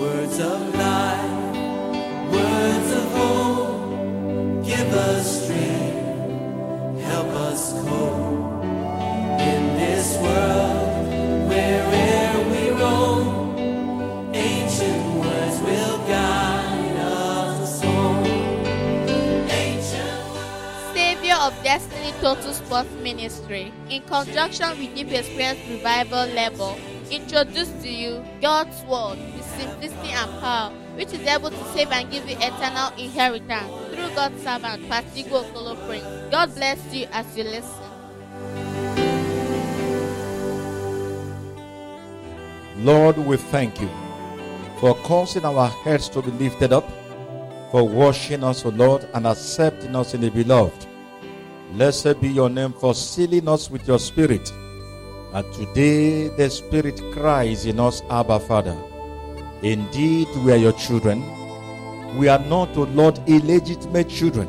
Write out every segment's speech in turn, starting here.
Words of life, words of hope, give us strength, help us cope in this world wherever we roam. Ancient words will guide us. Savior of Destiny Total Sports Ministry, in conjunction with Deep Experience Revival Level, introduce to you God's Word simplicity and power, which is able to save and give you eternal inheritance through God's servant, Pastor Okolo Prince. God bless you as you listen. Lord, we thank you for causing our heads to be lifted up, for washing us, O Lord, and accepting us in the beloved. Blessed be your name for sealing us with your spirit. And today the spirit cries in us, Abba Father. Indeed, we are your children. We are not, O Lord, illegitimate children.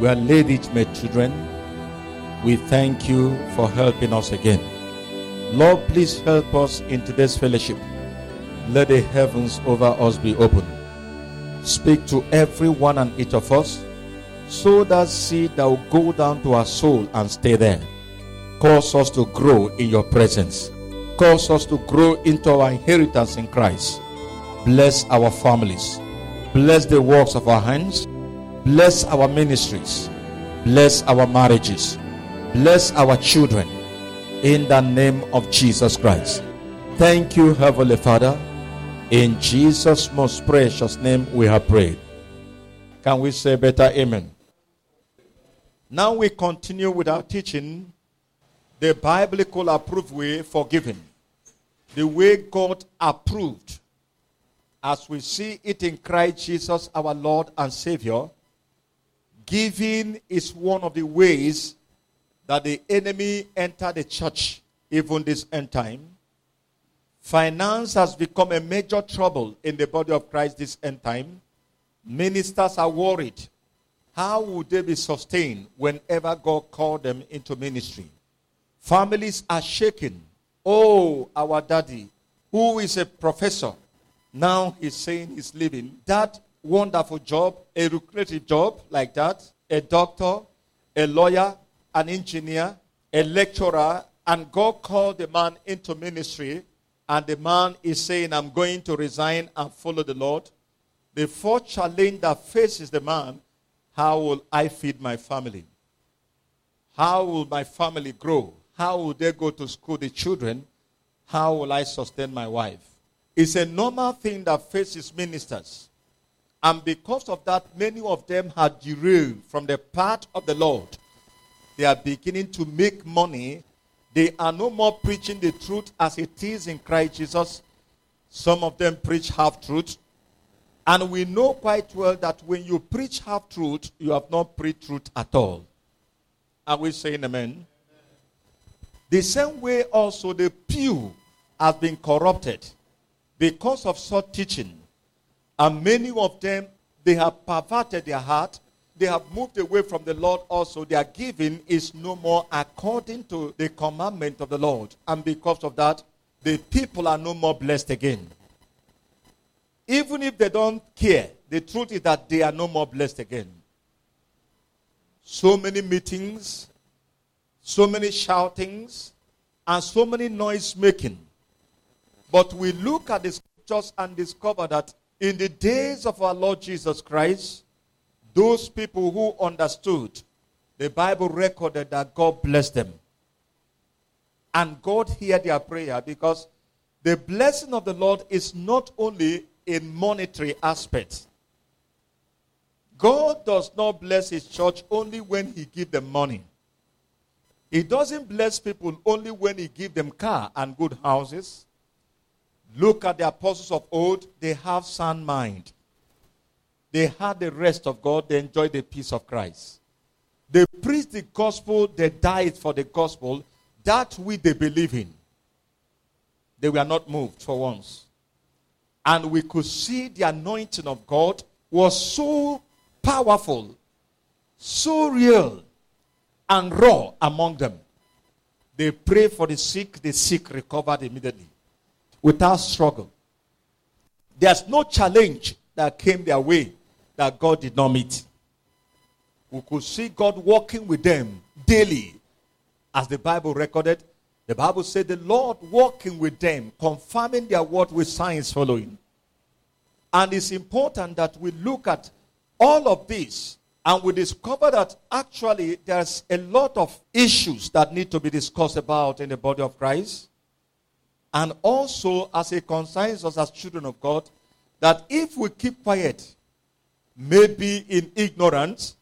We are legitimate children. We thank you for helping us again. Lord, please help us in today's fellowship. Let the heavens over us be open. Speak to every one and each of us. Sow that seed that will go down to our soul and stay there. Cause us to grow in your presence. Cause us to grow into our inheritance in Christ. Bless our families. Bless the works of our hands. Bless our ministries. Bless our marriages. Bless our children in the name of Jesus Christ. Thank you, Heavenly Father. In Jesus' most precious name, we have prayed. Can we say better amen? Now we continue with our teaching the biblical approved way for giving. The way God approved, as we see it in Christ Jesus, our Lord and Savior. Giving is one of the ways that the enemy entered the church, even this end time. Finance has become a major trouble in the body of Christ this end time. Ministers are worried. How would they be sustained whenever God called them into ministry? Families are shaken. Oh, our daddy, who is a professor, now he's saying he's leaving. That wonderful job, a lucrative job like that, a doctor, a lawyer, an engineer, a lecturer, and God called the man into ministry, and the man is saying, I'm going to resign and follow the Lord. The fourth challenge that faces the man how will I feed my family? How will my family grow? How will they go to school, the children? How will I sustain my wife? It's a normal thing that faces ministers. And because of that, many of them have derailed from the path of the Lord. They are beginning to make money. They are no more preaching the truth as it is in Christ Jesus. Some of them preach half truth. And we know quite well that when you preach half truth, you have not preached truth at all. Are we saying amen? The same way also the pew has been corrupted because of such teaching. And many of them, they have perverted their heart. They have moved away from the Lord also. Their giving is no more according to the commandment of the Lord. And because of that, the people are no more blessed again. Even if they don't care, the truth is that they are no more blessed again. So many meetings, so many shoutings, and so many noise making. But we look at the scriptures and discover that in the days of our Lord Jesus Christ, those people who understood, the Bible recorded that God blessed them. And God heard their prayer because the blessing of the Lord is not only in monetary aspects. God does not bless his church only when he gives them money. He doesn't bless people only when he gives them car and good houses. Look at the apostles of old, they have sound mind. They had the rest of God, they enjoyed the peace of Christ. They preached the gospel, they died for the gospel, that we they believe in. They were not moved for once. And we could see the anointing of God was so powerful, so real, and raw among them. They prayed for the sick, the sick recovered immediately without struggle. There's no challenge that came their way that God did not meet. We could see God walking with them daily, as the Bible recorded. The Bible said the Lord walking with them, confirming their word with signs following. And it's important that we look at all of this and we discover that actually there's a lot of issues that need to be discussed about in the body of Christ. And also, as it concerns us as children of God, that if we keep quiet, maybe in ignorance,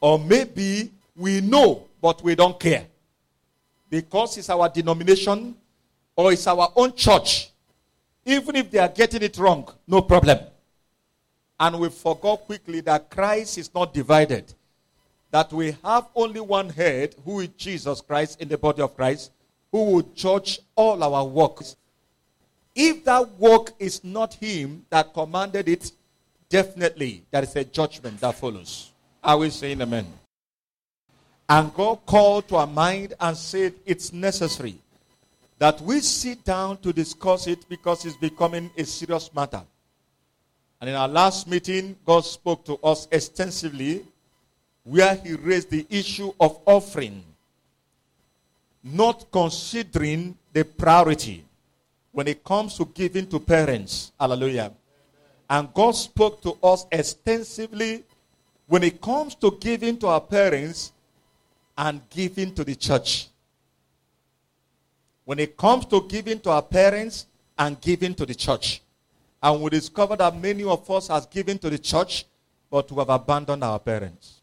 or maybe we know, but we don't care, because it's our denomination or it's our own church, even if they are getting it wrong, no problem. And we forgot quickly that Christ is not divided. That we have only one head, who is Jesus Christ, in the body of Christ, who will judge all our works. If that work is not Him that commanded it, definitely there is a judgment that follows. Are we saying amen? And God called to our mind and said it's necessary that we sit down to discuss it because it's becoming a serious matter. And in our last meeting, God spoke to us extensively where He raised the issue of offering, not considering the priority when it comes to giving to parents. Hallelujah. And God spoke to us extensively when it comes to giving to our parents and giving to the church. When it comes to giving to our parents and giving to the church. And we discover that many of us has given to the church, but we have abandoned our parents.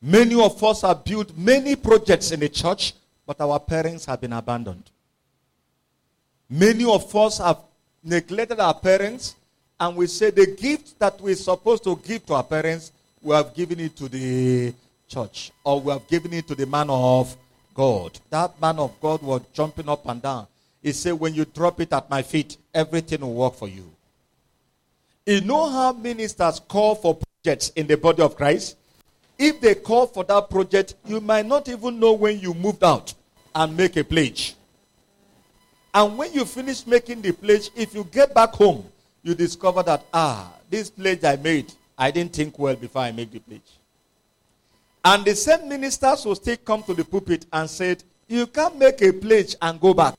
Many of us have built many projects in the church, but our parents have been abandoned. Many of us have neglected our parents, and we say the gift that we're supposed to give to our parents, we have given it to the church, or we have given it to the man of God. That man of God was jumping up and down. He said, When you drop it at my feet, everything will work for you. You know how ministers call for projects in the body of Christ? If they call for that project, you might not even know when you moved out and make a pledge. And when you finish making the pledge, if you get back home, you discover that, ah, this pledge I made, I didn't think well before I made the pledge. And the same ministers will still come to the pulpit and said, You can't make a pledge and go back.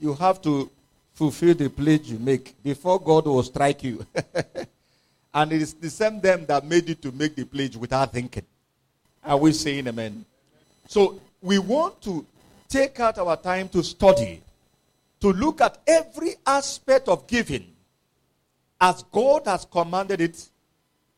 You have to fulfill the pledge you make before God will strike you. and it is the same them that made you to make the pledge without thinking. Are we saying amen? So we want to take out our time to study, to look at every aspect of giving as God has commanded it,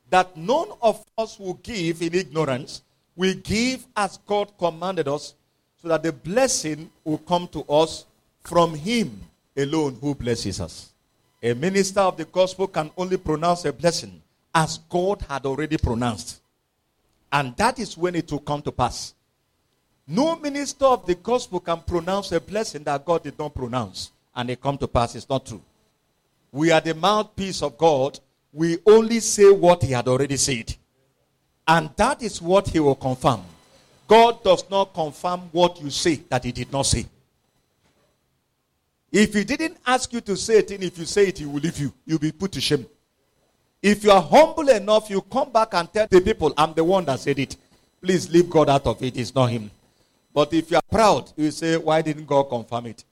that none of us will give in ignorance, we give as God commanded us so that the blessing will come to us from Him alone who blesses us. A minister of the gospel can only pronounce a blessing as God had already pronounced. And that is when it will come to pass. No minister of the gospel can pronounce a blessing that God did not pronounce and it come to pass. It's not true. We are the mouthpiece of God. We only say what He had already said. And that is what he will confirm. God does not confirm what you say that he did not say. If he didn't ask you to say it, and if you say it, he will leave you. You'll be put to shame. If you are humble enough, you come back and tell the people, I'm the one that said it. Please leave God out of it. It's not him. But if you are proud, you say, Why didn't God confirm it?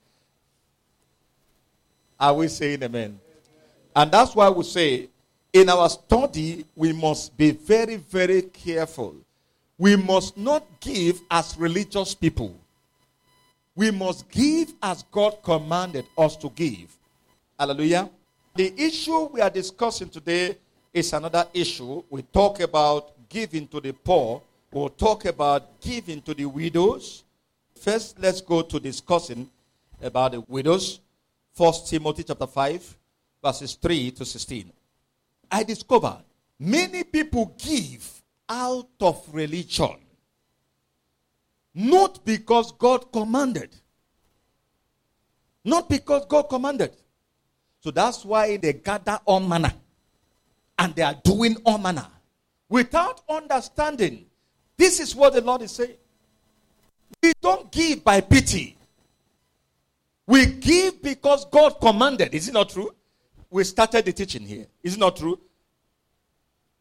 Are we saying amen? And that's why we say in our study, we must be very, very careful. We must not give as religious people. We must give as God commanded us to give. Hallelujah. The issue we are discussing today is another issue. We talk about giving to the poor. We'll talk about giving to the widows. First, let's go to discussing about the widows. First Timothy chapter 5, verses 3 to 16. I discovered many people give out of religion. Not because God commanded. Not because God commanded. So that's why they gather all manner. And they are doing all manner. Without understanding. This is what the Lord is saying. We don't give by pity. We give because God commanded. Is it not true? we started the teaching here. Is it not true?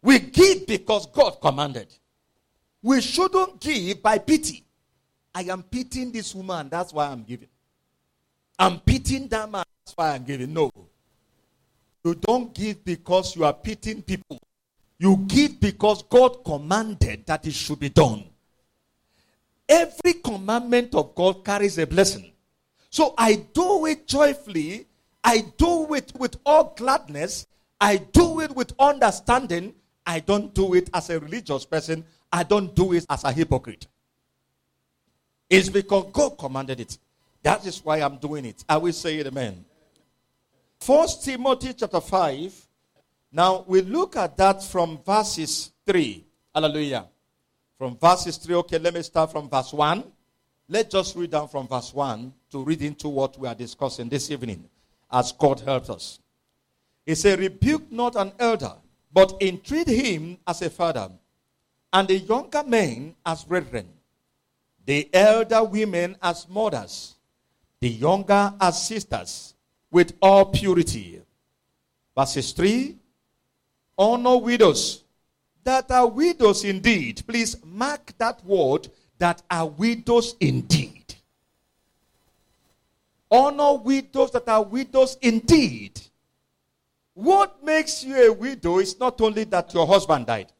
We give because God commanded. We shouldn't give by pity. I am pitying this woman, that's why I'm giving. I'm pitying that man, that's why I'm giving. No. You don't give because you are pitying people. You give because God commanded that it should be done. Every commandment of God carries a blessing. So I do it joyfully. I do it with all gladness. I do it with understanding. I don't do it as a religious person. I don't do it as a hypocrite. It's because God commanded it. That is why I'm doing it. I will say it, amen. First Timothy chapter 5. Now we look at that from verses 3. Hallelujah. From verses 3. Okay, let me start from verse 1. Let's just read down from verse 1 to read into what we are discussing this evening as God helps us. He said, Rebuke not an elder, but entreat him as a father, and the younger men as brethren, the elder women as mothers, the younger as sisters, with all purity. Verses 3 Honor widows that are widows indeed. Please mark that word that are widows indeed. Honor widows that are widows indeed. What makes you a widow is not only that your husband died.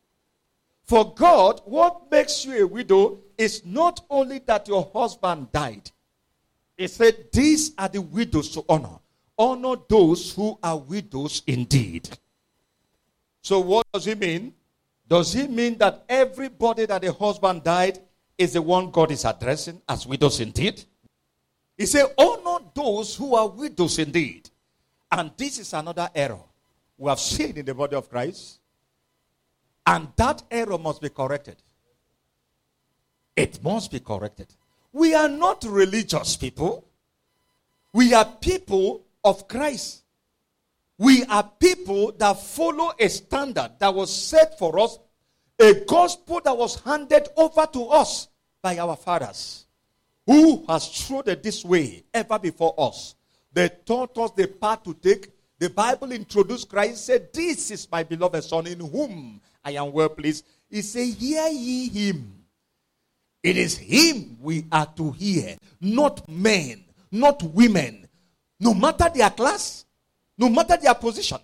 For God, what makes you a widow is not only that your husband died. He said, These are the widows to honor. Honor those who are widows indeed. So, what does he mean? Does he mean that everybody that a husband died is the one God is addressing as widows indeed? He said, Honor those who are widows indeed. And this is another error we have seen in the body of Christ. And that error must be corrected. It must be corrected. We are not religious people. We are people of Christ. We are people that follow a standard that was set for us, a gospel that was handed over to us by our fathers. Who has trodden this way ever before us? They taught us the path to take. The Bible introduced Christ, said, This is my beloved Son in whom I am well pleased. He said, Hear ye him. It is him we are to hear, not men, not women. No matter their class, no matter their position,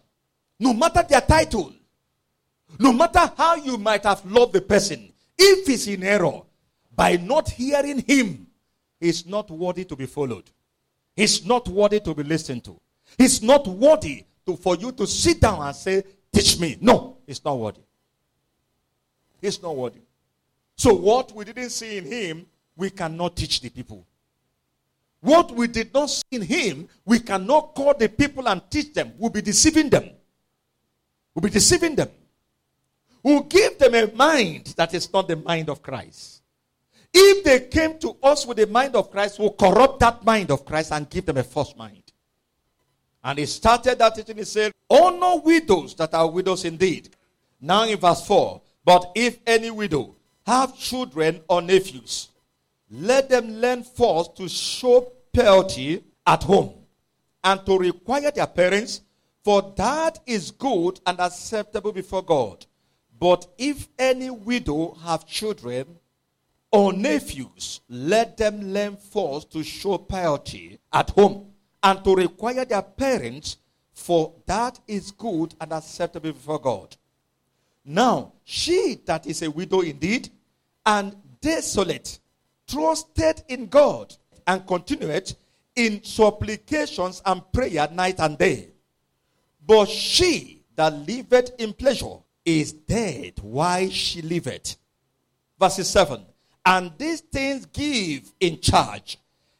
no matter their title, no matter how you might have loved the person, if he's in error, by not hearing him, he's not worthy to be followed. He's not worthy to be listened to. He's not worthy to, for you to sit down and say, Teach me. No, he's not worthy. He's not worthy. So, what we didn't see in him, we cannot teach the people. What we did not see in him, we cannot call the people and teach them. We'll be deceiving them. We'll be deceiving them. We'll give them a mind that is not the mind of Christ. If they came to us with the mind of Christ, we'll corrupt that mind of Christ and give them a false mind. And he started that teaching. He said, Honor widows that are widows indeed. Now in verse 4, but if any widow have children or nephews, let them learn first to show piety at home and to require their parents, for that is good and acceptable before God. But if any widow have children or nephews, let them learn first to show piety at home and to require their parents, for that is good and acceptable before God. Now, she that is a widow indeed and desolate trusted in God and continued in supplications and prayer night and day. But she that liveth in pleasure is dead while she liveth. Verse 7 And these things give in charge,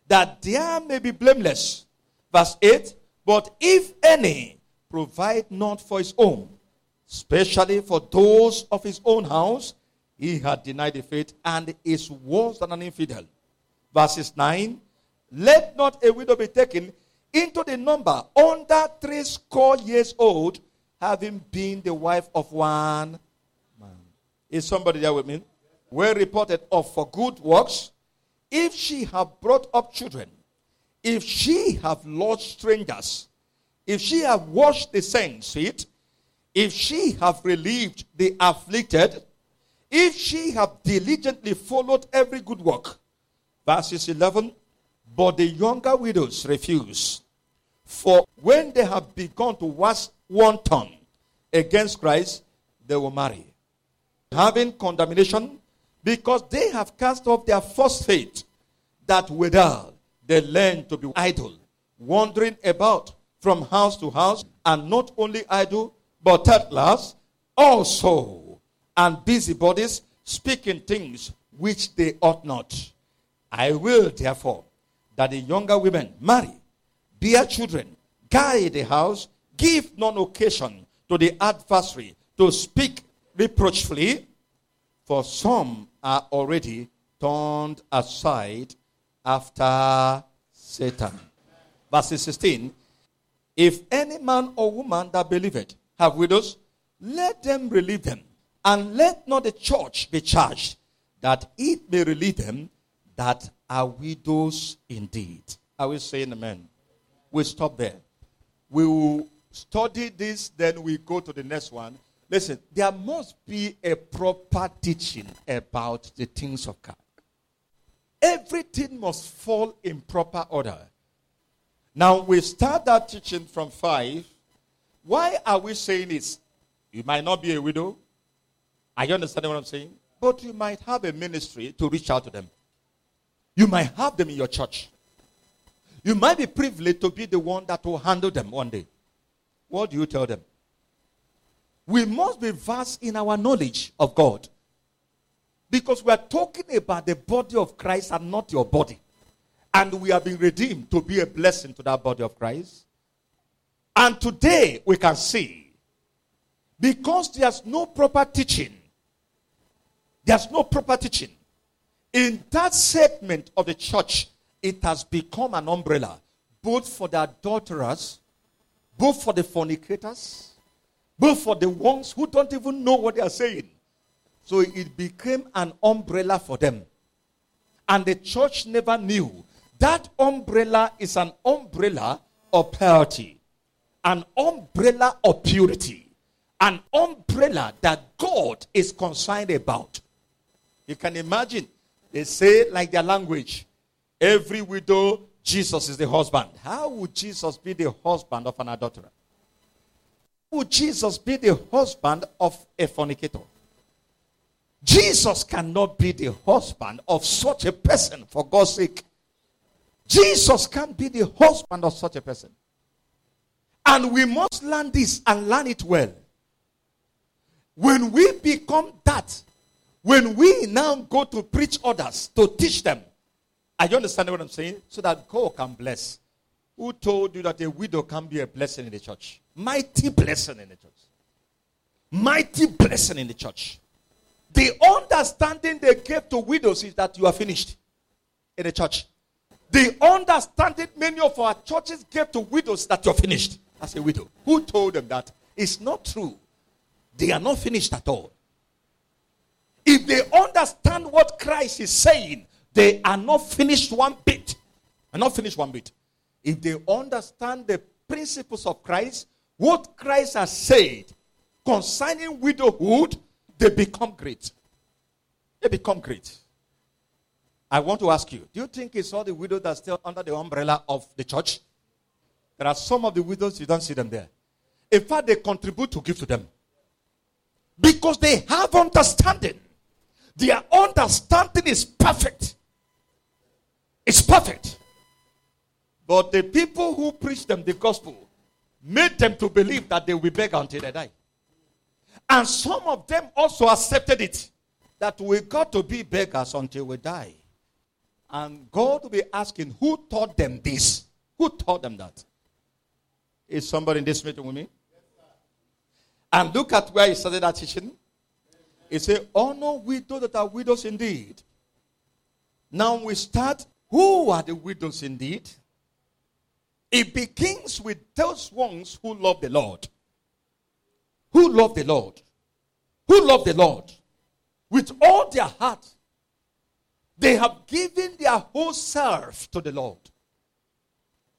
that there may be blameless. Verse 8 But if any provide not for his own, especially for those of his own house, he had denied the faith and is worse than an infidel. Verses 9 Let not a widow be taken into the number under three score years old, having been the wife of one man. Is somebody there with me? Well reported of for good works, if she have brought up children, if she have lodged strangers, if she have washed the saints' feet, if she have relieved the afflicted, if she have diligently followed every good work. Verses 11 But the younger widows refuse. For when they have begun to wax wanton against Christ, they will marry. Having condemnation, because they have cast off their first faith, that withal they learn to be idle, wandering about from house to house, and not only idle, but at last also, and busybodies speaking things which they ought not. I will therefore that the younger women marry, bear children, guide the house, give none occasion to the adversary to speak reproachfully, for some are already turned aside after Satan. Verse 16 If any man or woman that believeth have widows, let them relieve them, and let not the church be charged, that it may relieve them that are widows indeed. Are we saying amen? We stop there. We will study this, then we go to the next one. Listen, there must be a proper teaching about the things of God. Everything must fall in proper order. Now, we start that teaching from 5 why are we saying this? You might not be a widow. Are you understanding what I'm saying? But you might have a ministry to reach out to them. You might have them in your church. You might be privileged to be the one that will handle them one day. What do you tell them? We must be vast in our knowledge of God. Because we are talking about the body of Christ and not your body. And we have been redeemed to be a blessing to that body of Christ. And today we can see because there's no proper teaching, there's no proper teaching. In that segment of the church, it has become an umbrella both for the adulterers, both for the fornicators, both for the ones who don't even know what they are saying. So it became an umbrella for them. And the church never knew that umbrella is an umbrella of purity an umbrella of purity, an umbrella that God is concerned about. You can imagine, they say, like their language, every widow, Jesus is the husband. How would Jesus be the husband of an adulterer? would Jesus be the husband of a fornicator? Jesus cannot be the husband of such a person, for God's sake. Jesus can't be the husband of such a person. And we must learn this and learn it well. When we become that, when we now go to preach others, to teach them, are you understanding what I'm saying? So that God can bless. Who told you that a widow can be a blessing in the church? Mighty blessing in the church. Mighty blessing in the church. The understanding they gave to widows is that you are finished in the church. The understanding many of our churches gave to widows that you're finished as a widow. Who told them that? It's not true. They are not finished at all. If they understand what Christ is saying, they are not finished one bit. Are not finished one bit. If they understand the principles of Christ, what Christ has said concerning widowhood, they become great. They become great. I want to ask you do you think it's all the widows that are still under the umbrella of the church? There are some of the widows, you don't see them there. In fact, they contribute to give to them. Because they have understanding. Their understanding is perfect. It's perfect. But the people who preach them the gospel made them to believe that they will beg until they die. And some of them also accepted it that we got to be beggars until we die. And God will be asking, who taught them this? Who taught them that? Is somebody in this meeting with me? And look at where he started that teaching. He said, Honor widows that are widows indeed. Now we start. Who are the widows indeed? It begins with those ones who love the Lord. Who love the Lord. Who love the Lord. With all their heart. They have given their whole self to the Lord.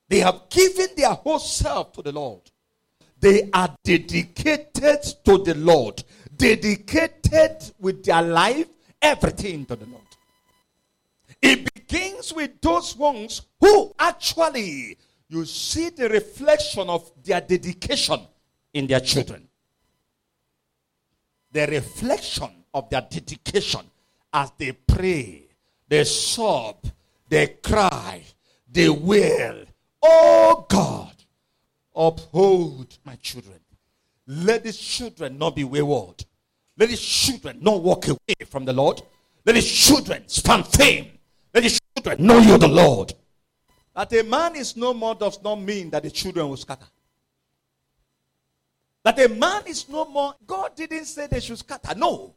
They have given their whole self to the Lord. They are dedicated to the Lord, dedicated with their life, everything to the Lord. It begins with those ones who actually you see the reflection of their dedication in their children. The reflection of their dedication as they pray, they sob, they cry, they wail. Oh God, uphold my children. Let these children not be wayward. Let these children not walk away from the Lord. Let these children stand firm. Let these children know you, the Lord. That a man is no more does not mean that the children will scatter. That a man is no more, God didn't say they should scatter. No.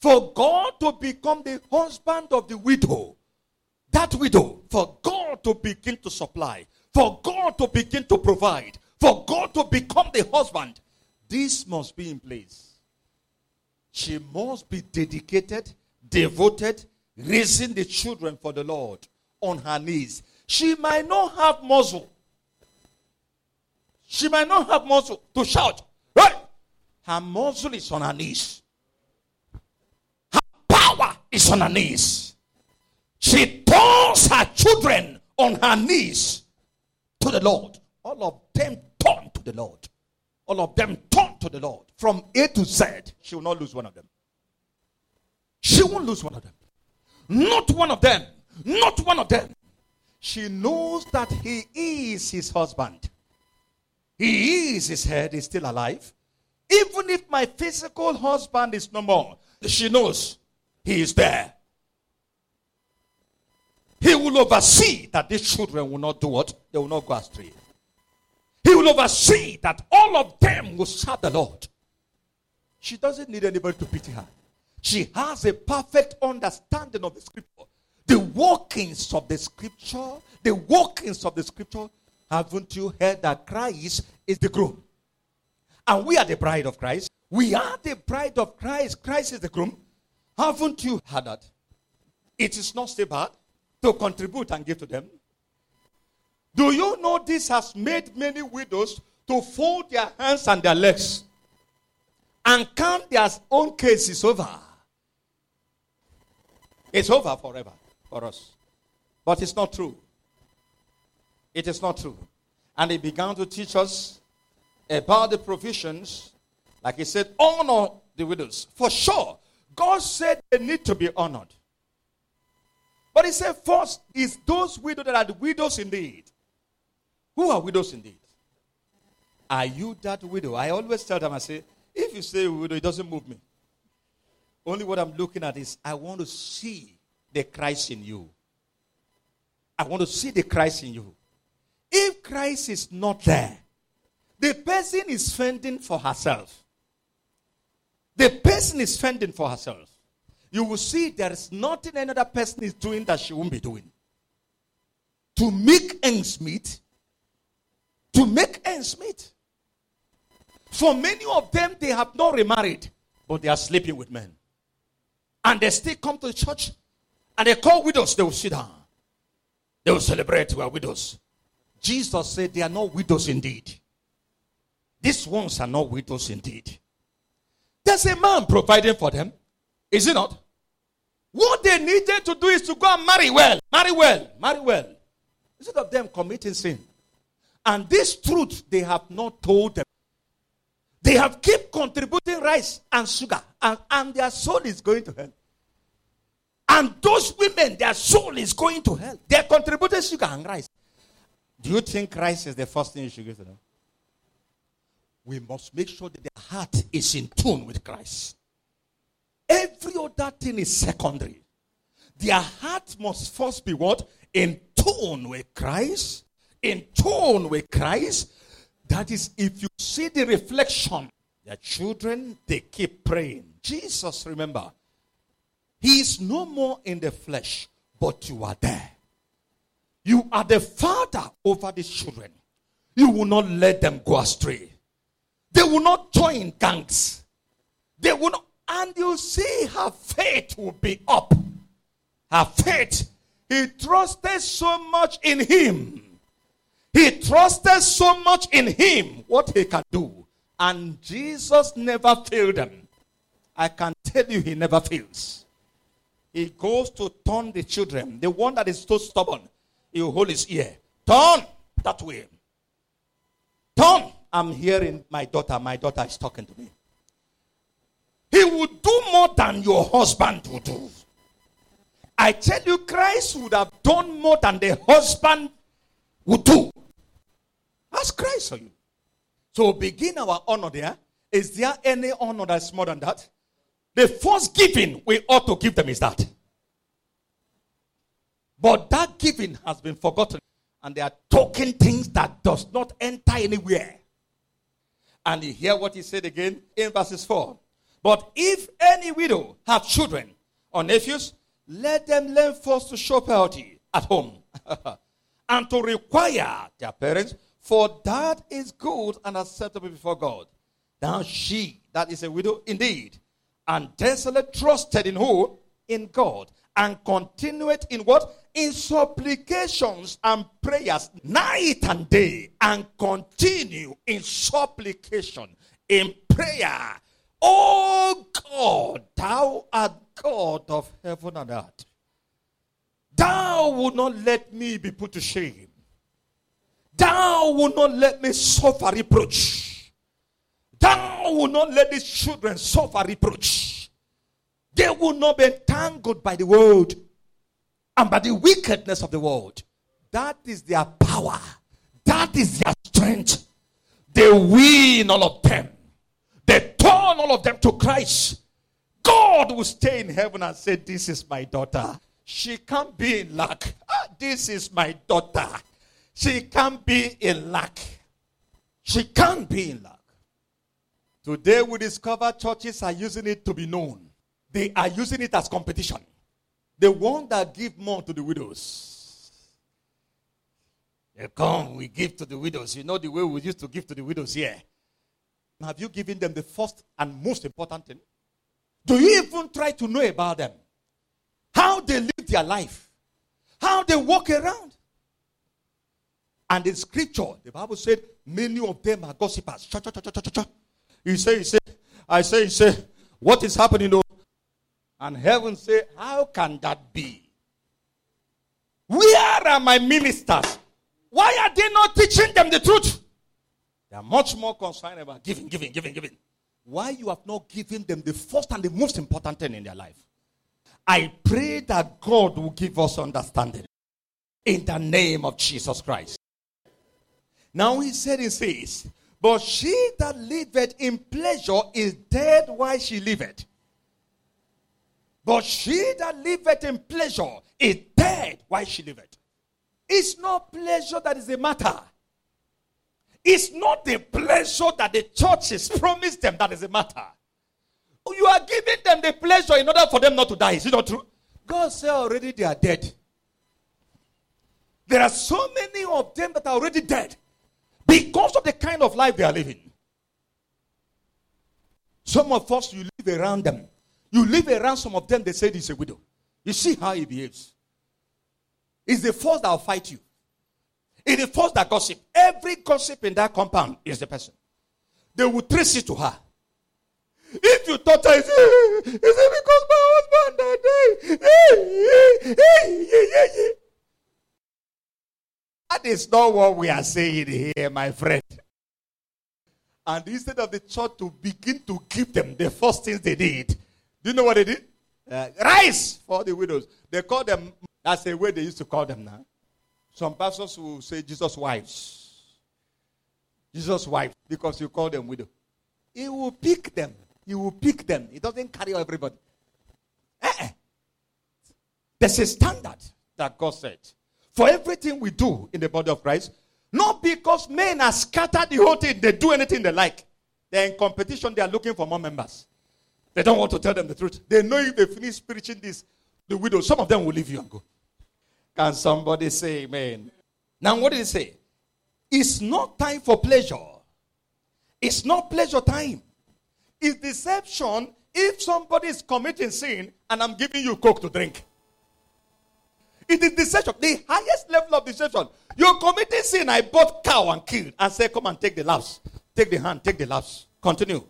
For God to become the husband of the widow, that widow, for God to begin to supply, for God to begin to provide, for God to become the husband, this must be in place. She must be dedicated, devoted, raising the children for the Lord on her knees. She might not have muscle. She might not have muscle to shout. Right? Her muscle is on her knees. Her power is on her knees. She turns her children on her knees to the Lord. All of them turn to the Lord. All of them turn to the Lord. From A to Z, she will not lose one of them. She won't lose one of them. Not one of them. Not one of them. She knows that he is his husband. He is his head, he's still alive. Even if my physical husband is no more, she knows he is there. He will oversee that these children will not do what? They will not go astray. He will oversee that all of them will serve the Lord. She doesn't need anybody to pity her. She has a perfect understanding of the scripture. The workings of the scripture, the workings of the scripture. Haven't you heard that Christ is the groom? And we are the bride of Christ. We are the bride of Christ. Christ is the groom. Haven't you heard that? It is not so bad to contribute and give to them. Do you know this has made many widows to fold their hands and their legs and count their own cases over? It's over forever for us. But it's not true. It is not true. And he began to teach us about the provisions. Like he said, honor the widows. For sure, God said they need to be honored. But he said, first is those widows that are the widows indeed. Who are widows indeed? Are you that widow? I always tell them, I say, if you say widow, it doesn't move me. Only what I'm looking at is I want to see the Christ in you. I want to see the Christ in you. If Christ is not there, the person is fending for herself. The person is fending for herself. You will see there is nothing another person is doing that she won't be doing. To make ends meet, to make ends meet. For many of them, they have not remarried, but they are sleeping with men. And they still come to the church and they call widows, they will sit down. They will celebrate we are widows. Jesus said they are not widows indeed. These ones are not widows indeed. There's a man providing for them. Is it not? What they needed to do is to go and marry well. Marry well. Marry well. Instead of them committing sin. And this truth they have not told them. They have kept contributing rice and sugar, and, and their soul is going to hell. And those women, their soul is going to hell. They're contributing sugar and rice. Do you think rice is the first thing you should give to them? We must make sure that their heart is in tune with Christ. Every other thing is secondary. Their heart must first be what? In tune with Christ. In tune with Christ. That is, if you see the reflection, their children, they keep praying. Jesus, remember, he is no more in the flesh, but you are there. You are the father over these children. You will not let them go astray. They will not join gangs. They will not, and you see her faith will be up. Her faith, he trusted so much in him He trusted so much in him, what he can do. And Jesus never failed them. I can tell you, he never fails. He goes to turn the children. The one that is so stubborn, he will hold his ear. Turn that way. Turn. I'm hearing my daughter. My daughter is talking to me. He would do more than your husband would do. I tell you, Christ would have done more than the husband would do. Ask Christ for you. So begin our honor there. Is there any honor that's more than that? The first giving we ought to give them is that. But that giving has been forgotten. And they are talking things that does not enter anywhere. And you hear what he said again in verses 4. But if any widow have children or nephews, let them learn first to show piety at home and to require their parents, for that is good and acceptable before God. Now she, that is a widow indeed, and desolate trusted in who? In God. And continued in what? In supplications and prayers night and day. And continue in supplication, in prayer. Oh God, thou art God of heaven and earth. Thou will not let me be put to shame. Thou will not let me suffer reproach. Thou will not let these children suffer reproach. They will not be entangled by the world and by the wickedness of the world. That is their power. That is their strength. They win all of them. They turn all of them to Christ. God will stay in heaven and say, This is my daughter. She can't be in lack. Ah, this is my daughter. She can't be in lack. She can't be in lack. Today we discover churches are using it to be known. They are using it as competition. The one that give more to the widows. They come, we give to the widows. You know the way we used to give to the widows here. Have you given them the first and most important thing? Do you even try to know about them? How they live their life? How they walk around? And in scripture, the Bible said many of them are gossipers. Cha, cha, cha, cha, cha, cha. He said, he said, I say, he said, what is happening though? And heaven say, how can that be? Where are my ministers? Why are they not teaching them the truth? They are much more concerned about giving, giving, giving, giving. Why you have not given them the first and the most important thing in their life? I pray that God will give us understanding in the name of Jesus Christ. Now he said, he says, but she that liveth in pleasure is dead while she liveth. But she that liveth in pleasure is dead while she liveth. It's not pleasure that is the matter. It's not the pleasure that the churches promised them that is the matter. You are giving them the pleasure in order for them not to die. Is it not true? God said already they are dead. There are so many of them that are already dead because of the kind of life they are living. Some of us, you live around them. You live around some of them, they say he's a widow. You see how he behaves. It's the force that will fight you. It's the force that gossip. Every gossip in that compound is the person. They will trace it to her. If you thought say, is it because my husband died? That is not what we are saying here, my friend. And instead of the church to begin to give them the first things they did, do you know what they did? Uh, rice for the widows. They call them, that's the way they used to call them now. Some pastors will say Jesus' wives. Jesus' wife, because you call them widow. He will pick them. He will pick them. He doesn't carry everybody. Eh-eh. There's a standard that God said for everything we do in the body of Christ. Not because men are scattered the whole thing, they do anything they like. They're in competition, they are looking for more members. They don't want to tell them the truth. They know if they finish preaching this, the widow, some of them will leave you and go. Can somebody say amen? Now, what did he say? It's not time for pleasure. It's not pleasure time. It's deception if somebody is committing sin and I'm giving you coke to drink. It is deception. The highest level of deception. You're committing sin. I bought cow and killed and said, Come and take the laughs. Take the hand, take the laughs. Continue.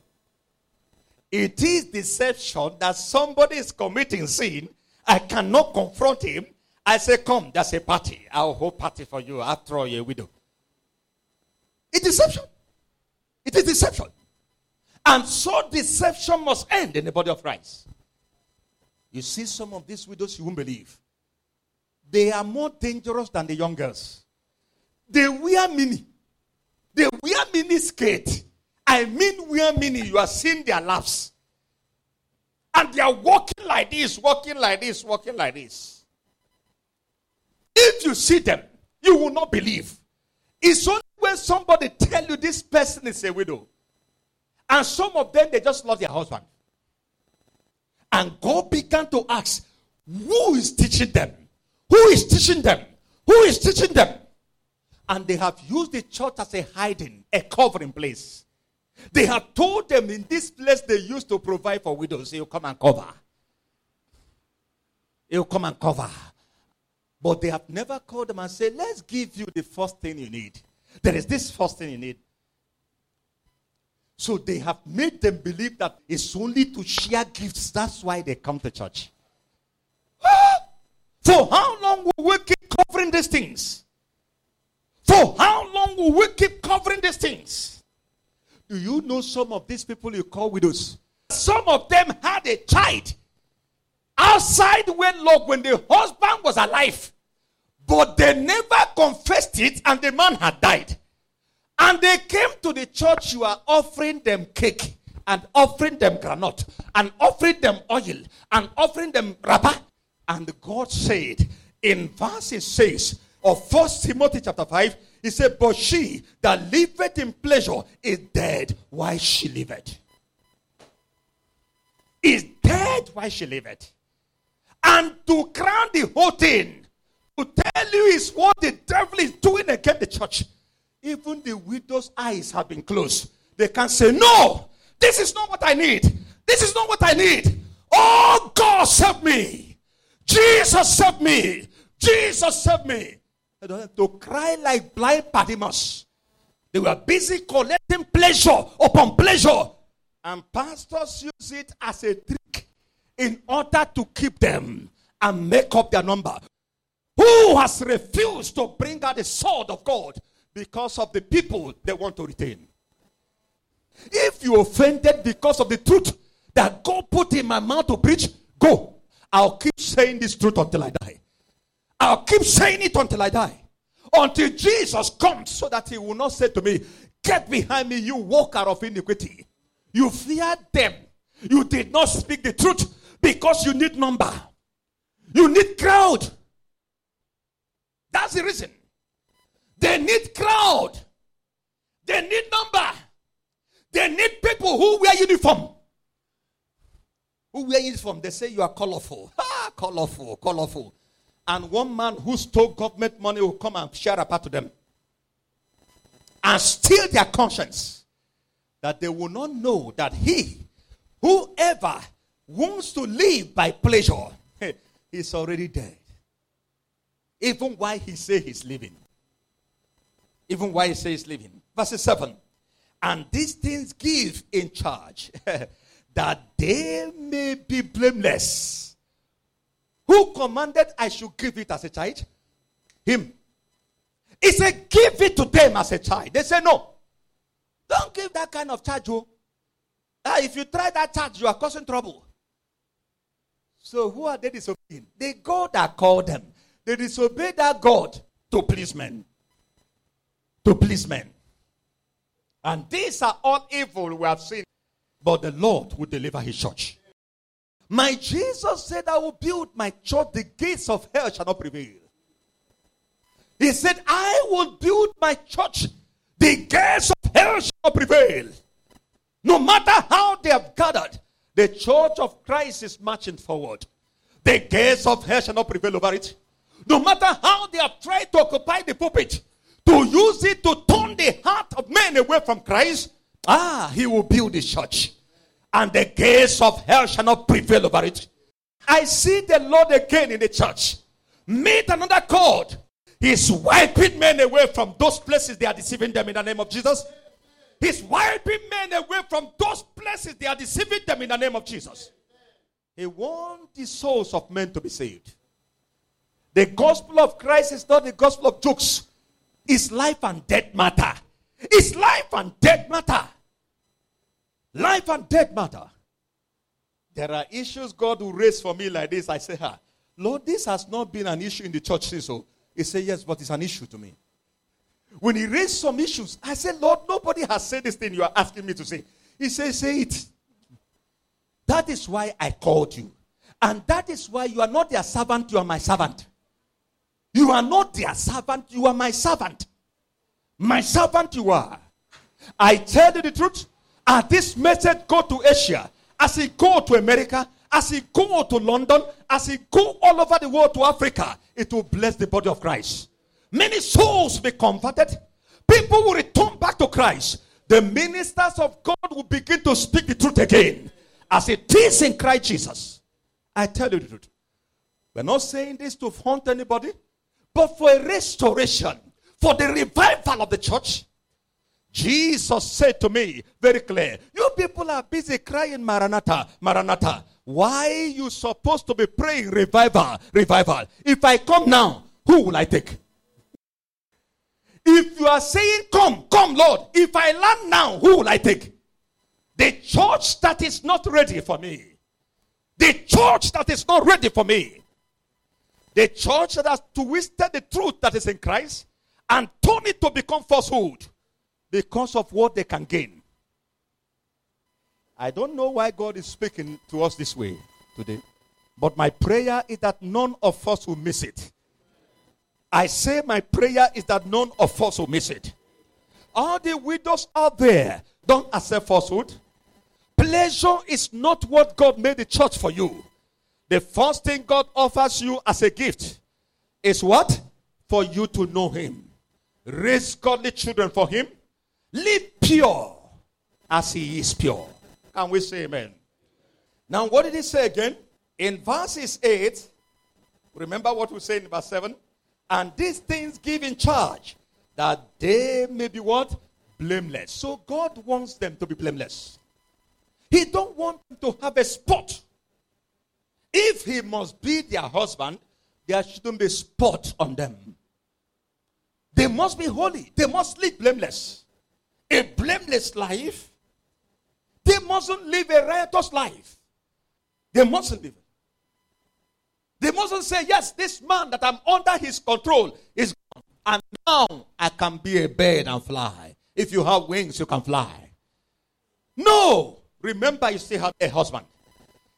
It is deception that somebody is committing sin. I cannot confront him. I say, Come, there's a party. I'll hold party for you. After all, you're a widow. It's deception. It is deception. And so deception must end in the body of Christ. You see some of these widows you won't believe. They are more dangerous than the young girls. They wear mini. They wear mini skirt. I mean wear mini. You are seeing their laps. And they are walking like this, walking like this, walking like this. If you see them, you will not believe. It's only when somebody tell you this person is a widow. And some of them, they just love their husband. And God began to ask, who is teaching them? Who is teaching them? Who is teaching them? And they have used the church as a hiding, a covering place. They have told them in this place they used to provide for widows, he'll come and cover. He'll come and cover. But they have never called them and said, Let's give you the first thing you need. There is this first thing you need. So they have made them believe that it's only to share gifts. That's why they come to church. For how long will we keep covering these things? For how long will we keep covering these things? Do you know some of these people you call widows? Some of them had a child outside wedlock when the husband was alive, but they never confessed it and the man had died. And they came to the church, you are offering them cake and offering them granite and offering them oil and offering them rubber and God said in verse 6 of First Timothy chapter 5, he said, But she that liveth in pleasure is dead while she liveth. Is dead while she liveth. And to crown the whole thing, to tell you is what the devil is doing against the church. Even the widow's eyes have been closed. They can say, No, this is not what I need. This is not what I need. Oh, God, save me. Jesus save me. Jesus save me. To cry like blind Bartimaeus. They were busy collecting pleasure upon pleasure. And pastors use it as a trick in order to keep them and make up their number. Who has refused to bring out the sword of God because of the people they want to retain? If you offended because of the truth that God put in my mouth to preach, go. I'll keep saying this truth until I die. I'll keep saying it until I die. Until Jesus comes so that he will not say to me, Get behind me, you walker of iniquity. You feared them. You did not speak the truth because you need number. You need crowd. That's the reason. They need crowd. They need number. They need people who wear uniform who wear uniform, they say you are colorful. Ah, colorful, colorful. And one man who stole government money will come and share a part to them and steal their conscience. That they will not know that he, whoever wants to live by pleasure, is already dead. Even while he say he's living. Even while he says he's living. Verse 7. And these things give in charge that they may be blameless. Who commanded I should give it as a child? Him. He said, Give it to them as a child. They say, No. Don't give that kind of charge. Oh. Uh, if you try that charge, you are causing trouble. So, who are they disobeying? The God that called them. They disobey that God to please men. To please men. And these are all evil we have seen but the Lord will deliver his church. My Jesus said, I will build my church, the gates of hell shall not prevail. He said, I will build my church, the gates of hell shall not prevail. No matter how they have gathered, the church of Christ is marching forward. The gates of hell shall not prevail over it. No matter how they have tried to occupy the pulpit, to use it to turn the heart of men away from Christ, Ah, he will build his church, and the gates of hell shall not prevail over it. I see the Lord again in the church. Meet another chord. He's wiping men away from those places they are deceiving them in the name of Jesus. He's wiping men away from those places they are deceiving them in the name of Jesus. He wants the souls of men to be saved. The gospel of Christ is not the gospel of jokes. It's life and death matter. It's life and death matter. Life and death matter. There are issues God will raise for me like this. I say, ah, Lord, this has not been an issue in the church since. So he said, Yes, but it's an issue to me. When he raised some issues, I said, Lord, nobody has said this thing you are asking me to say. He said, Say it. That is why I called you. And that is why you are not their servant, you are my servant. You are not their servant, you are my servant. My servant you are. I tell you the truth. As this message go to Asia, as it go to America, as it go to London, as it go all over the world to Africa, it will bless the body of Christ. Many souls be converted. People will return back to Christ. The ministers of God will begin to speak the truth again as it is in Christ Jesus. I tell you the truth. We're not saying this to haunt anybody, but for a restoration, for the revival of the church. Jesus said to me very clear, you people are busy crying Maranatha, Maranatha. Why you supposed to be praying revival, revival? If I come now, who will I take? If you are saying, Come, come, Lord, if I land now, who will I take? The church that is not ready for me. The church that is not ready for me. The church that has twisted the truth that is in Christ and turned it to become falsehood because of what they can gain. I don't know why God is speaking to us this way today, but my prayer is that none of us will miss it. I say my prayer is that none of us will miss it. All the widows out there don't accept falsehood. Pleasure is not what God made the church for you. The first thing God offers you as a gift is what? For you to know Him. Raise godly children for Him. Live pure as He is pure. Can we say amen? Now, what did He say again? In verses 8, remember what we say in verse 7? And these things give in charge that they may be what? Blameless. So God wants them to be blameless. He don't want them to have a spot. If he must be their husband, there shouldn't be spot on them. They must be holy. They must live blameless. A blameless life. They mustn't live a riotous life. They mustn't live. They mustn't say, Yes, this man that I'm under his control is gone. And now I can be a bird and fly. If you have wings, you can fly. No. Remember, you still have a husband.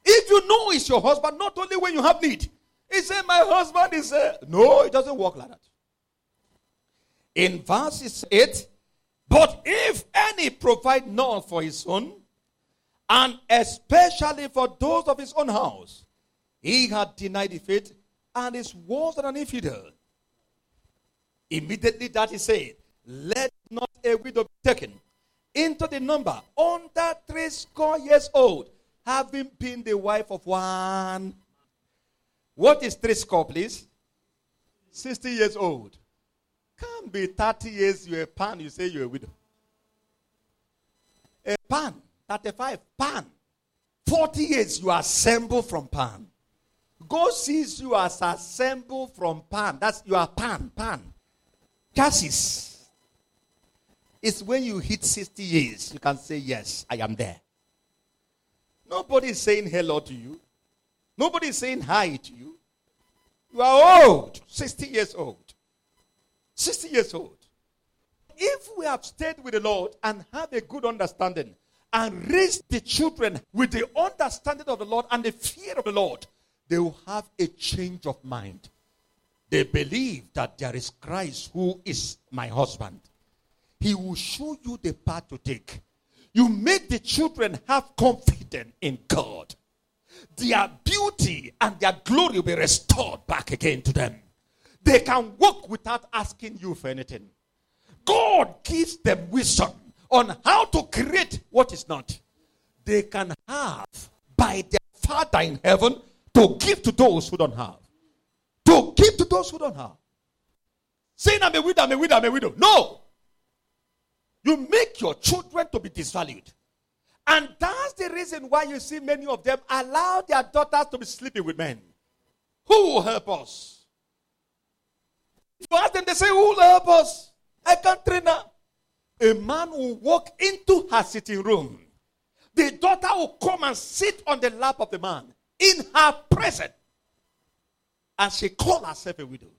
If you know it's your husband, not only when you have need, he said, My husband is a. No, it doesn't work like that. In verses 8, but if any provide not for his own, and especially for those of his own house, he had denied the faith and is worse than an infidel. Immediately that he said, Let not a widow be taken into the number under three score years old, having been the wife of one. What is three score, please? 60 years old. Can't be 30 years, you're a pan, you say you're a widow. A pan, 35, pan. 40 years, you assemble from pan. God sees you as assembled from pan. That's you are pan, pan. Chassis. It's when you hit 60 years, you can say, Yes, I am there. Nobody is saying hello to you. Nobody is saying hi to you. You are old, 60 years old. 60 years old. If we have stayed with the Lord and have a good understanding and raised the children with the understanding of the Lord and the fear of the Lord, they will have a change of mind. They believe that there is Christ who is my husband. He will show you the path to take. You make the children have confidence in God. Their beauty and their glory will be restored back again to them. They can walk without asking you for anything. God gives them wisdom on how to create what is not. They can have by their Father in heaven to give to those who don't have. To give to those who don't have. saying, I'm a widow, I'm a widow, I'm a widow. No. You make your children to be disvalued. And that's the reason why you see many of them allow their daughters to be sleeping with men. Who will help us? If you ask them, they say, Who will help us? I can't train her. A man will walk into her sitting room. The daughter will come and sit on the lap of the man in her presence. And she call herself a widow.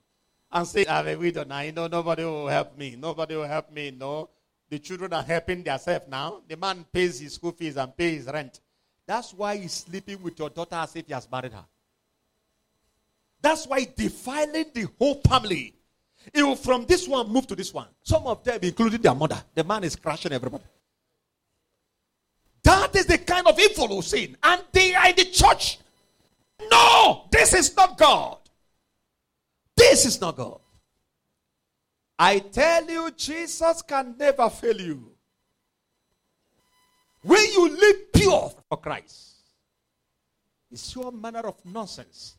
And say, I'm a widow now. You know, nobody will help me. Nobody will help me. No. The children are helping themselves now. The man pays his school fees and pays his rent. That's why he's sleeping with your daughter as if he has married her. That's why defiling the whole family. It will from this one move to this one. Some of them, including their mother. The man is crashing everybody. That is the kind of evil seen. And they are in the church. No, this is not God. This is not God. I tell you, Jesus can never fail you. When you live pure for Christ, it's your manner of nonsense.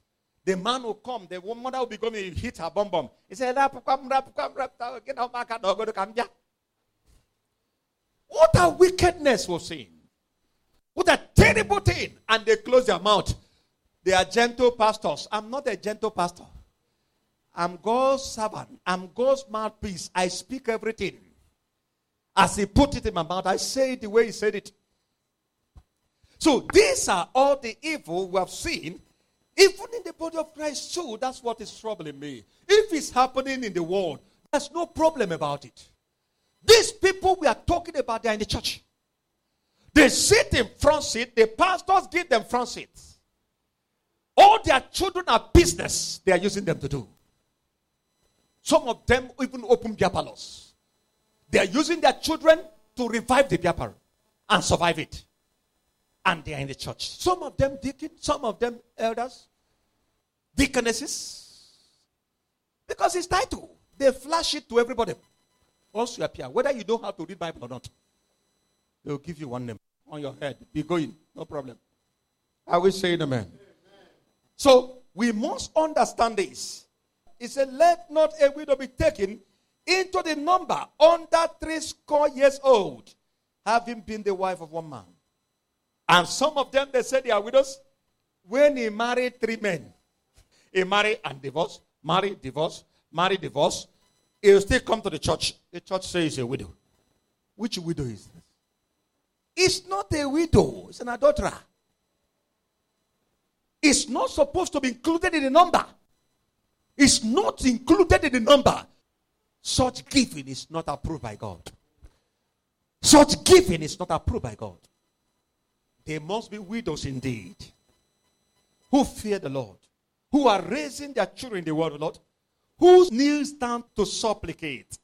The man will come, the woman will be coming, hit her bum bum. He said, rap, come, rap, come, rap, get out, back, go to come What a wickedness was seen. What a terrible thing. And they close their mouth. They are gentle pastors. I'm not a gentle pastor. I'm God's servant. I'm God's mouthpiece. I speak everything. As He put it in my mouth, I say it the way He said it. So these are all the evil we have seen. Even in the body of Christ, too, that's what is troubling me. If it's happening in the world, there's no problem about it. These people we are talking about, they are in the church. They sit in front seat, the pastors give them front seats. All their children are business they are using them to do. Some of them even open beer. They are using their children to revive the beer and survive it. And they are in the church. Some of them deacons, some of them elders, deaconesses. Because it's title. They flash it to everybody. Once you appear, whether you know how to read Bible or not, they will give you one name on your head. Be going, no problem. I will say amen. amen. So we must understand this. He said, Let not a widow be taken into the number under three score years old, having been the wife of one man. And some of them, they said they are widows. When he married three men, Eh, he married and divorce, marry, divorce, marry, divorce. He will still come to the church. The church says a widow. Which widow is this? It's not a widow, it's an adulterer. It's not supposed to be included in the number It's not included in the number, such giving is not approved by God. Such giving is not approved by God. They must be widows indeed, who fear the Lord, who are raising their children in the world, of Lord, who kneels down to supplicate,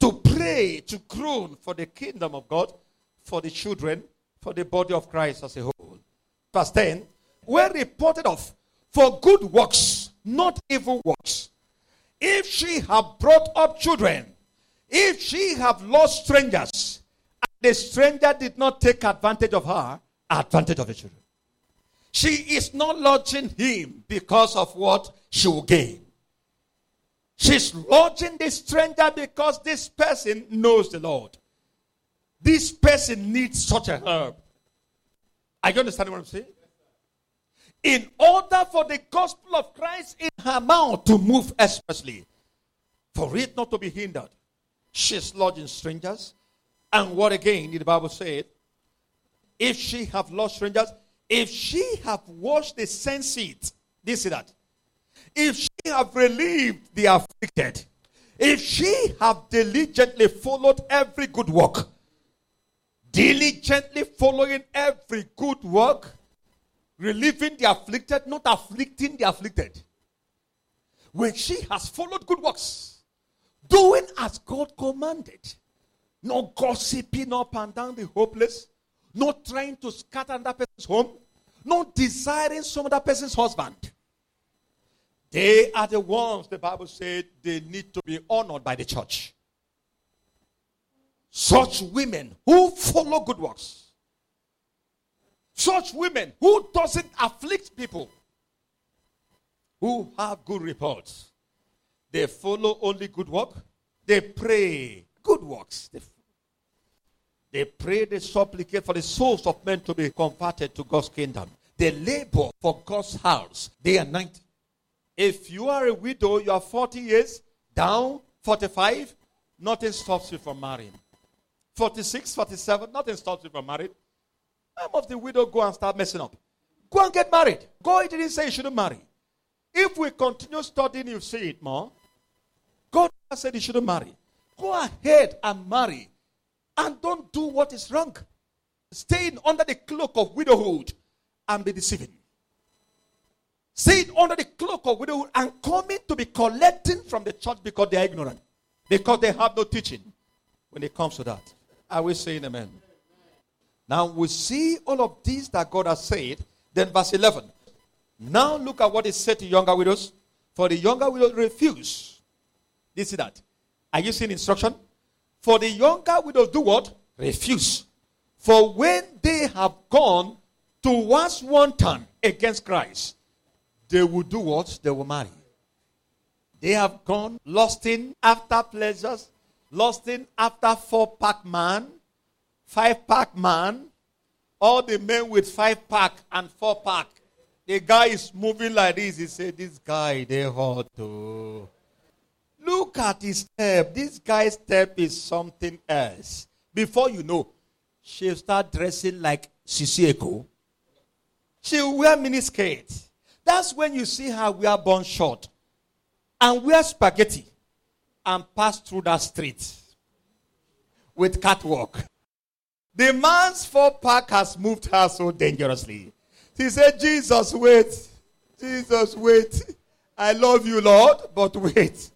to pray, to groan for the kingdom of God, for the children, for the body of Christ as a whole. Verse 10 were reported of for good works not evil works. If she have brought up children, if she have lost strangers, and the stranger did not take advantage of her, advantage of the children. She is not lodging him because of what she will gain. She's lodging the stranger because this person knows the Lord. This person needs such a help. Are you understanding what I'm saying? in order for the gospel of Christ in her mouth to move especially, for it not to be hindered. She's lodging strangers. And what again did the Bible say? If she have lost strangers, if she have washed the same seat, this is that. If she have relieved the afflicted, if she have diligently followed every good work, diligently following every good work, relieving the afflicted, not afflicting the afflicted. When she has followed good works, doing as God commanded, not gossiping up and down the hopeless, not trying to scatter another person's home, not desiring some other person's husband. They are the ones, the Bible said, they need to be honored by the church. Such women who follow good works such women who doesn't afflict people, who have good reports. They follow only good work. They pray good works. They, they pray, they supplicate for the souls of men to be converted to God's kingdom. They labor for God's house day and night. If you are a widow, you are 40 years down, 45, nothing stops you from marrying. 46, 47, nothing stops you from marrying. Some of the widow go and start messing up. Go and get married. God didn't say you shouldn't marry. If we continue studying, you see it more. God said you shouldn't marry. Go ahead and marry. And don't do what is wrong. Staying under the cloak of widowhood and be deceiving. Staying under the cloak of widowhood and coming to be collecting from the church because they are ignorant. Because they have no teaching when it comes to that. Are we saying amen? Now we see all of these that God has said. Then verse 11. Now look at what is said to younger widows. For the younger widows refuse. Do you see that? Are you seeing instruction? For the younger widows do what? Refuse. For when they have gone towards one turn against Christ, they will do what? They will marry. They have gone lusting after pleasures, lusting after four pack man, five pack man, all the men with five pack and four pack. The guy is moving like this. He said, This guy, they hot to. Look at his step. This guy's step is something else. Before you know, she'll start dressing like Sisieko. She'll wear miniskirt. That's when you see her wear bun short and wear spaghetti and pass through that street with catwalk. The man's four pack has moved her so dangerously. She said, Jesus, wait. Jesus, wait. I love you, Lord, but wait.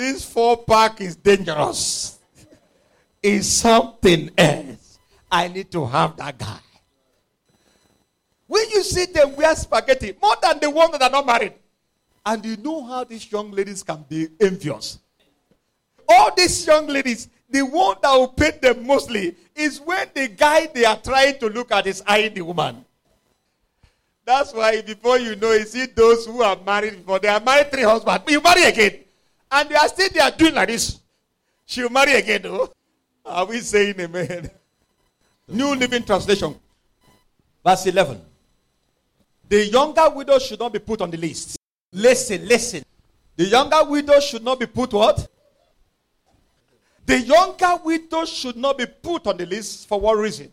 This four pack is dangerous. It's something else. I need to have that guy. When you see them wear spaghetti, more than the ones that are not married, and you know how these young ladies can be envious. All these young ladies, the one that will pay them mostly is when the guy they are trying to look at is eyeing the woman. That's why before you know, you see those who are married before they are married three husbands, you marry again, and they are still they are doing like this. She'll marry again, though. Are we saying amen? New Living Translation, verse 11. The younger widow should not be put on the list. Listen, listen. The younger widow should not be put what? The younger widow should not be put on the list for what reason?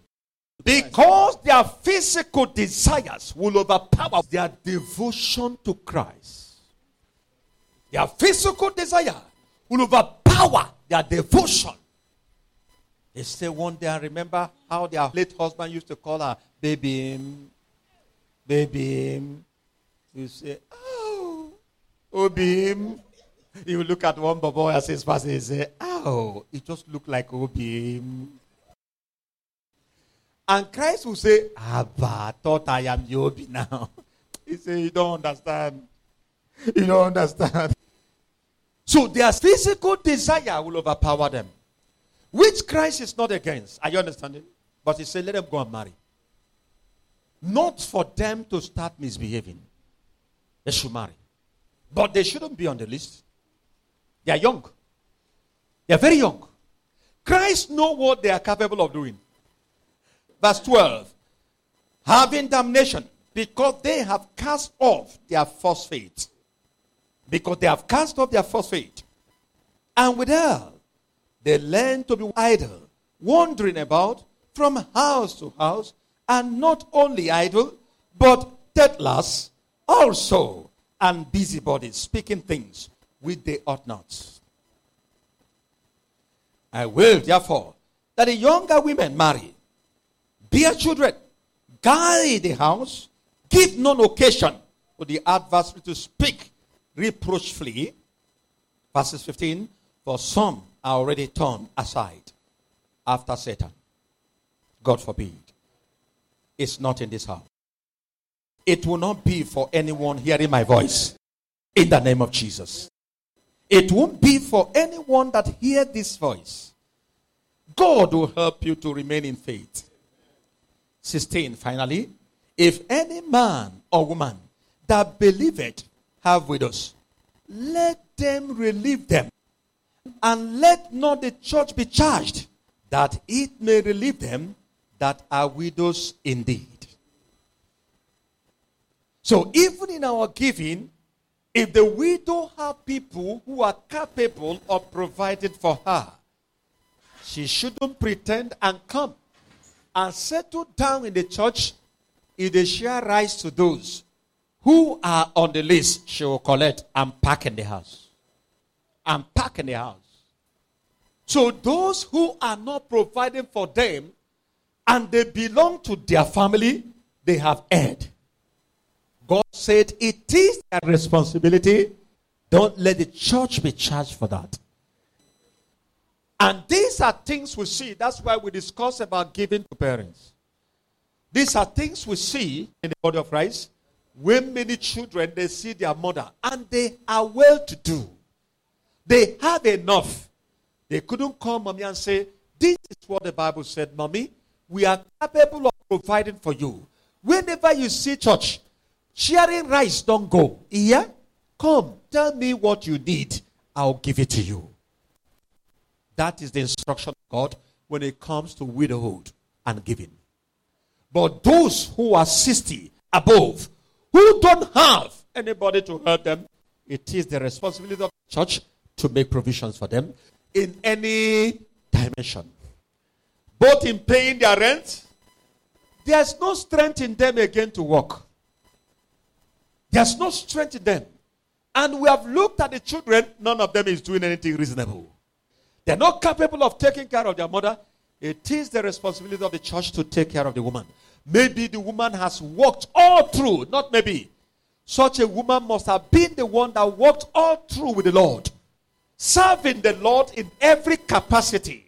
Because their physical desires will overpower their devotion to Christ. Their physical desire will overpower their devotion. They say one day, I remember how their late husband used to call her baby, baby. You say, oh, Obim. You look at one boy as his person and say, oh, it just looked like Obim. And Christ will say, Abba, I thought I am Yobi now. He say, You don't understand. You don't understand. So their physical desire will overpower them, which Christ is not against. Are you understanding? But he said, Let them go and marry. Not for them to start misbehaving. They should marry. But they shouldn't be on the list. They are young. They are very young. Christ know what they are capable of doing. Verse 12. Having damnation because they have cast off their first faith. Because they have cast off their first faith. And with her, they learn to be idle, wandering about from house to house, and not only idle, but thoughtless also, and busybodies, speaking things which they ought not. I will, therefore, that the younger women marry, bear children, guide the house, give no occasion for the adversary to speak reproachfully. Verses 15 For some are already turned aside after Satan. God forbid. It's not in this house. It will not be for anyone hearing my voice in the name of Jesus. It won't be for anyone that hear this voice. God will help you to remain in faith. 16. Finally, if any man or woman that believeth have widows, let them relieve them, and let not the church be charged, that it may relieve them that are widows indeed. So even in our giving, if the widow have people who are capable of providing for her, she shouldn't pretend and come and settle down in the church if they share rice to those who are on the list. She will collect and pack in the house. And pack in the house. So those who are not providing for them and they belong to their family, they have erred. God said it is their responsibility. Don't let the church be charged for that. And these are things we see. That's why we discuss about giving to parents. These are things we see in the body of Christ. When many children they see their mother and they are well to do. They have enough. They couldn't call mommy and say, This is what the Bible said, mommy. We are capable of providing for you. Whenever you see church, sharing rice, don't go. Yeah? Come, tell me what you need. I'll give it to you. That is the instruction of God when it comes to widowhood and giving. But those who are 60 above, who don't have anybody to help them, it is the responsibility of the church to make provisions for them in any dimension. Both in paying their rent, there's no strength in them again to work. There's no strength in them. And we have looked at the children, none of them is doing anything reasonable. They're not capable of taking care of their mother. It is the responsibility of the church to take care of the woman. Maybe the woman has walked all through, not maybe. Such a woman must have been the one that walked all through with the Lord, serving the Lord in every capacity,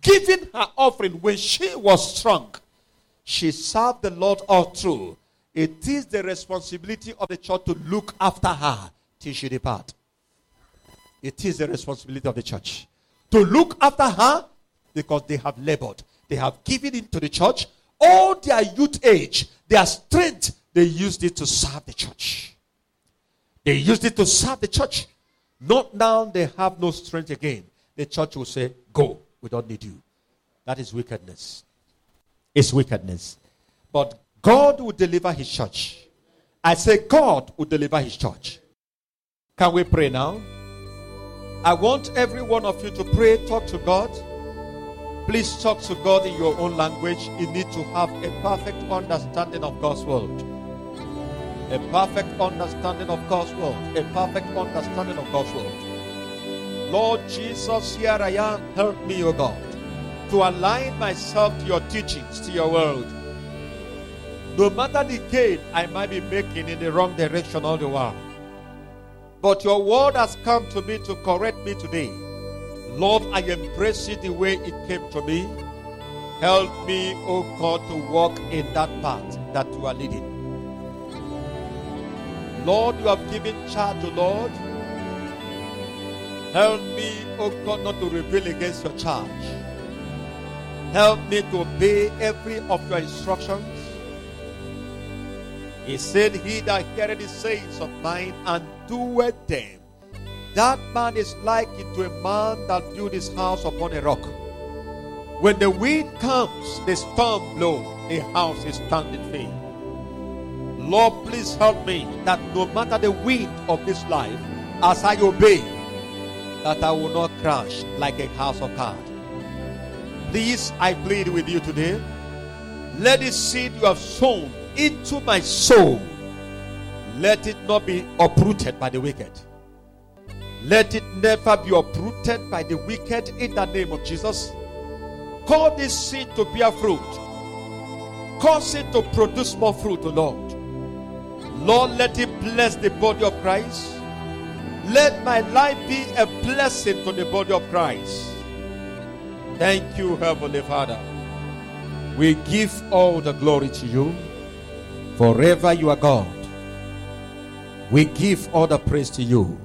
giving her offering when she was strong. She served the Lord all through. It is the responsibility of the church to look after her till she depart. It is the responsibility of the church to look after her because they have labored. They have given into the church all their youth age, their strength, they used it to serve the church. They used it to serve the church. Not now they have no strength again. The church will say, Go, we don't need you. That is wickedness. It's wickedness. But God will deliver his church. I say, God will deliver his church. Can we pray now? I want every one of you to pray, talk to God. Please talk to God in your own language. You need to have a perfect understanding of God's word. A perfect understanding of God's word. A perfect understanding of God's word. Lord Jesus, here I am. Help me, O God, to align myself to your teachings, to your word. No matter the gain I might be making in the wrong direction all the while. But your word has come to me to correct me today. Lord, I embrace it the way it came to me. Help me, O oh God, to walk in that path that you are leading. Lord, you have given charge, O Lord. Help me, O oh God, not to rebel against your charge. Help me to obey every of your instructions. He said, He that heareth the sayings of mine and doeth them, that man is like to a man that built his house upon a rock. When the wind comes, the storm blows, the house is standing firm. Lord, please help me that no matter the wind of this life, as I obey, that I will not crash like a house of cards. Please, I plead with you today. Let this seed you have sown into my soul, let it not be uprooted by the wicked. Let it never be uprooted by the wicked in the name of Jesus. Call this seed to bear fruit. Cause it to produce more fruit, O Lord. Lord, let it bless the body of Christ. Let my life be a blessing to the body of Christ. Thank you, Heavenly Father. We give all the glory to you. Forever you are God. We give all the praise to you.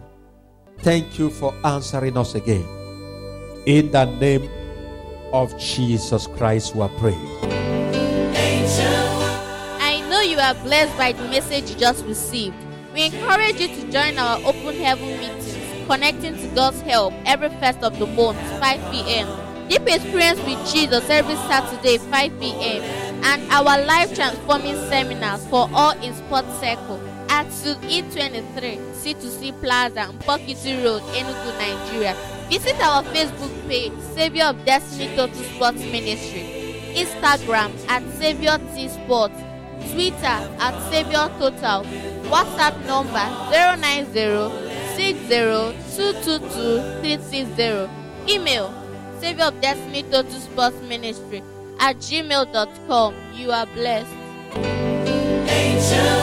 Thank you for answering us again. In the name of Jesus Christ, we are praying. I know you are blessed by the message you just received. We encourage you to join our open heaven meetings connecting to God's help every first of the month, 5 p.m. Deep Experience with Jesus every Saturday, 5 p.m. And our life transforming seminars for all in Sports Circle at Suite E23, C2C Plaza, Mpokiti Road, Enugu, Nigeria. Visit our Facebook page, Savior of Destiny Total Sports Ministry, Instagram at Savior T Sports, Twitter at Savior Total, WhatsApp number 090 email Savior of Destiny Total Sports Ministry at gmail.com. You are blessed. Ancient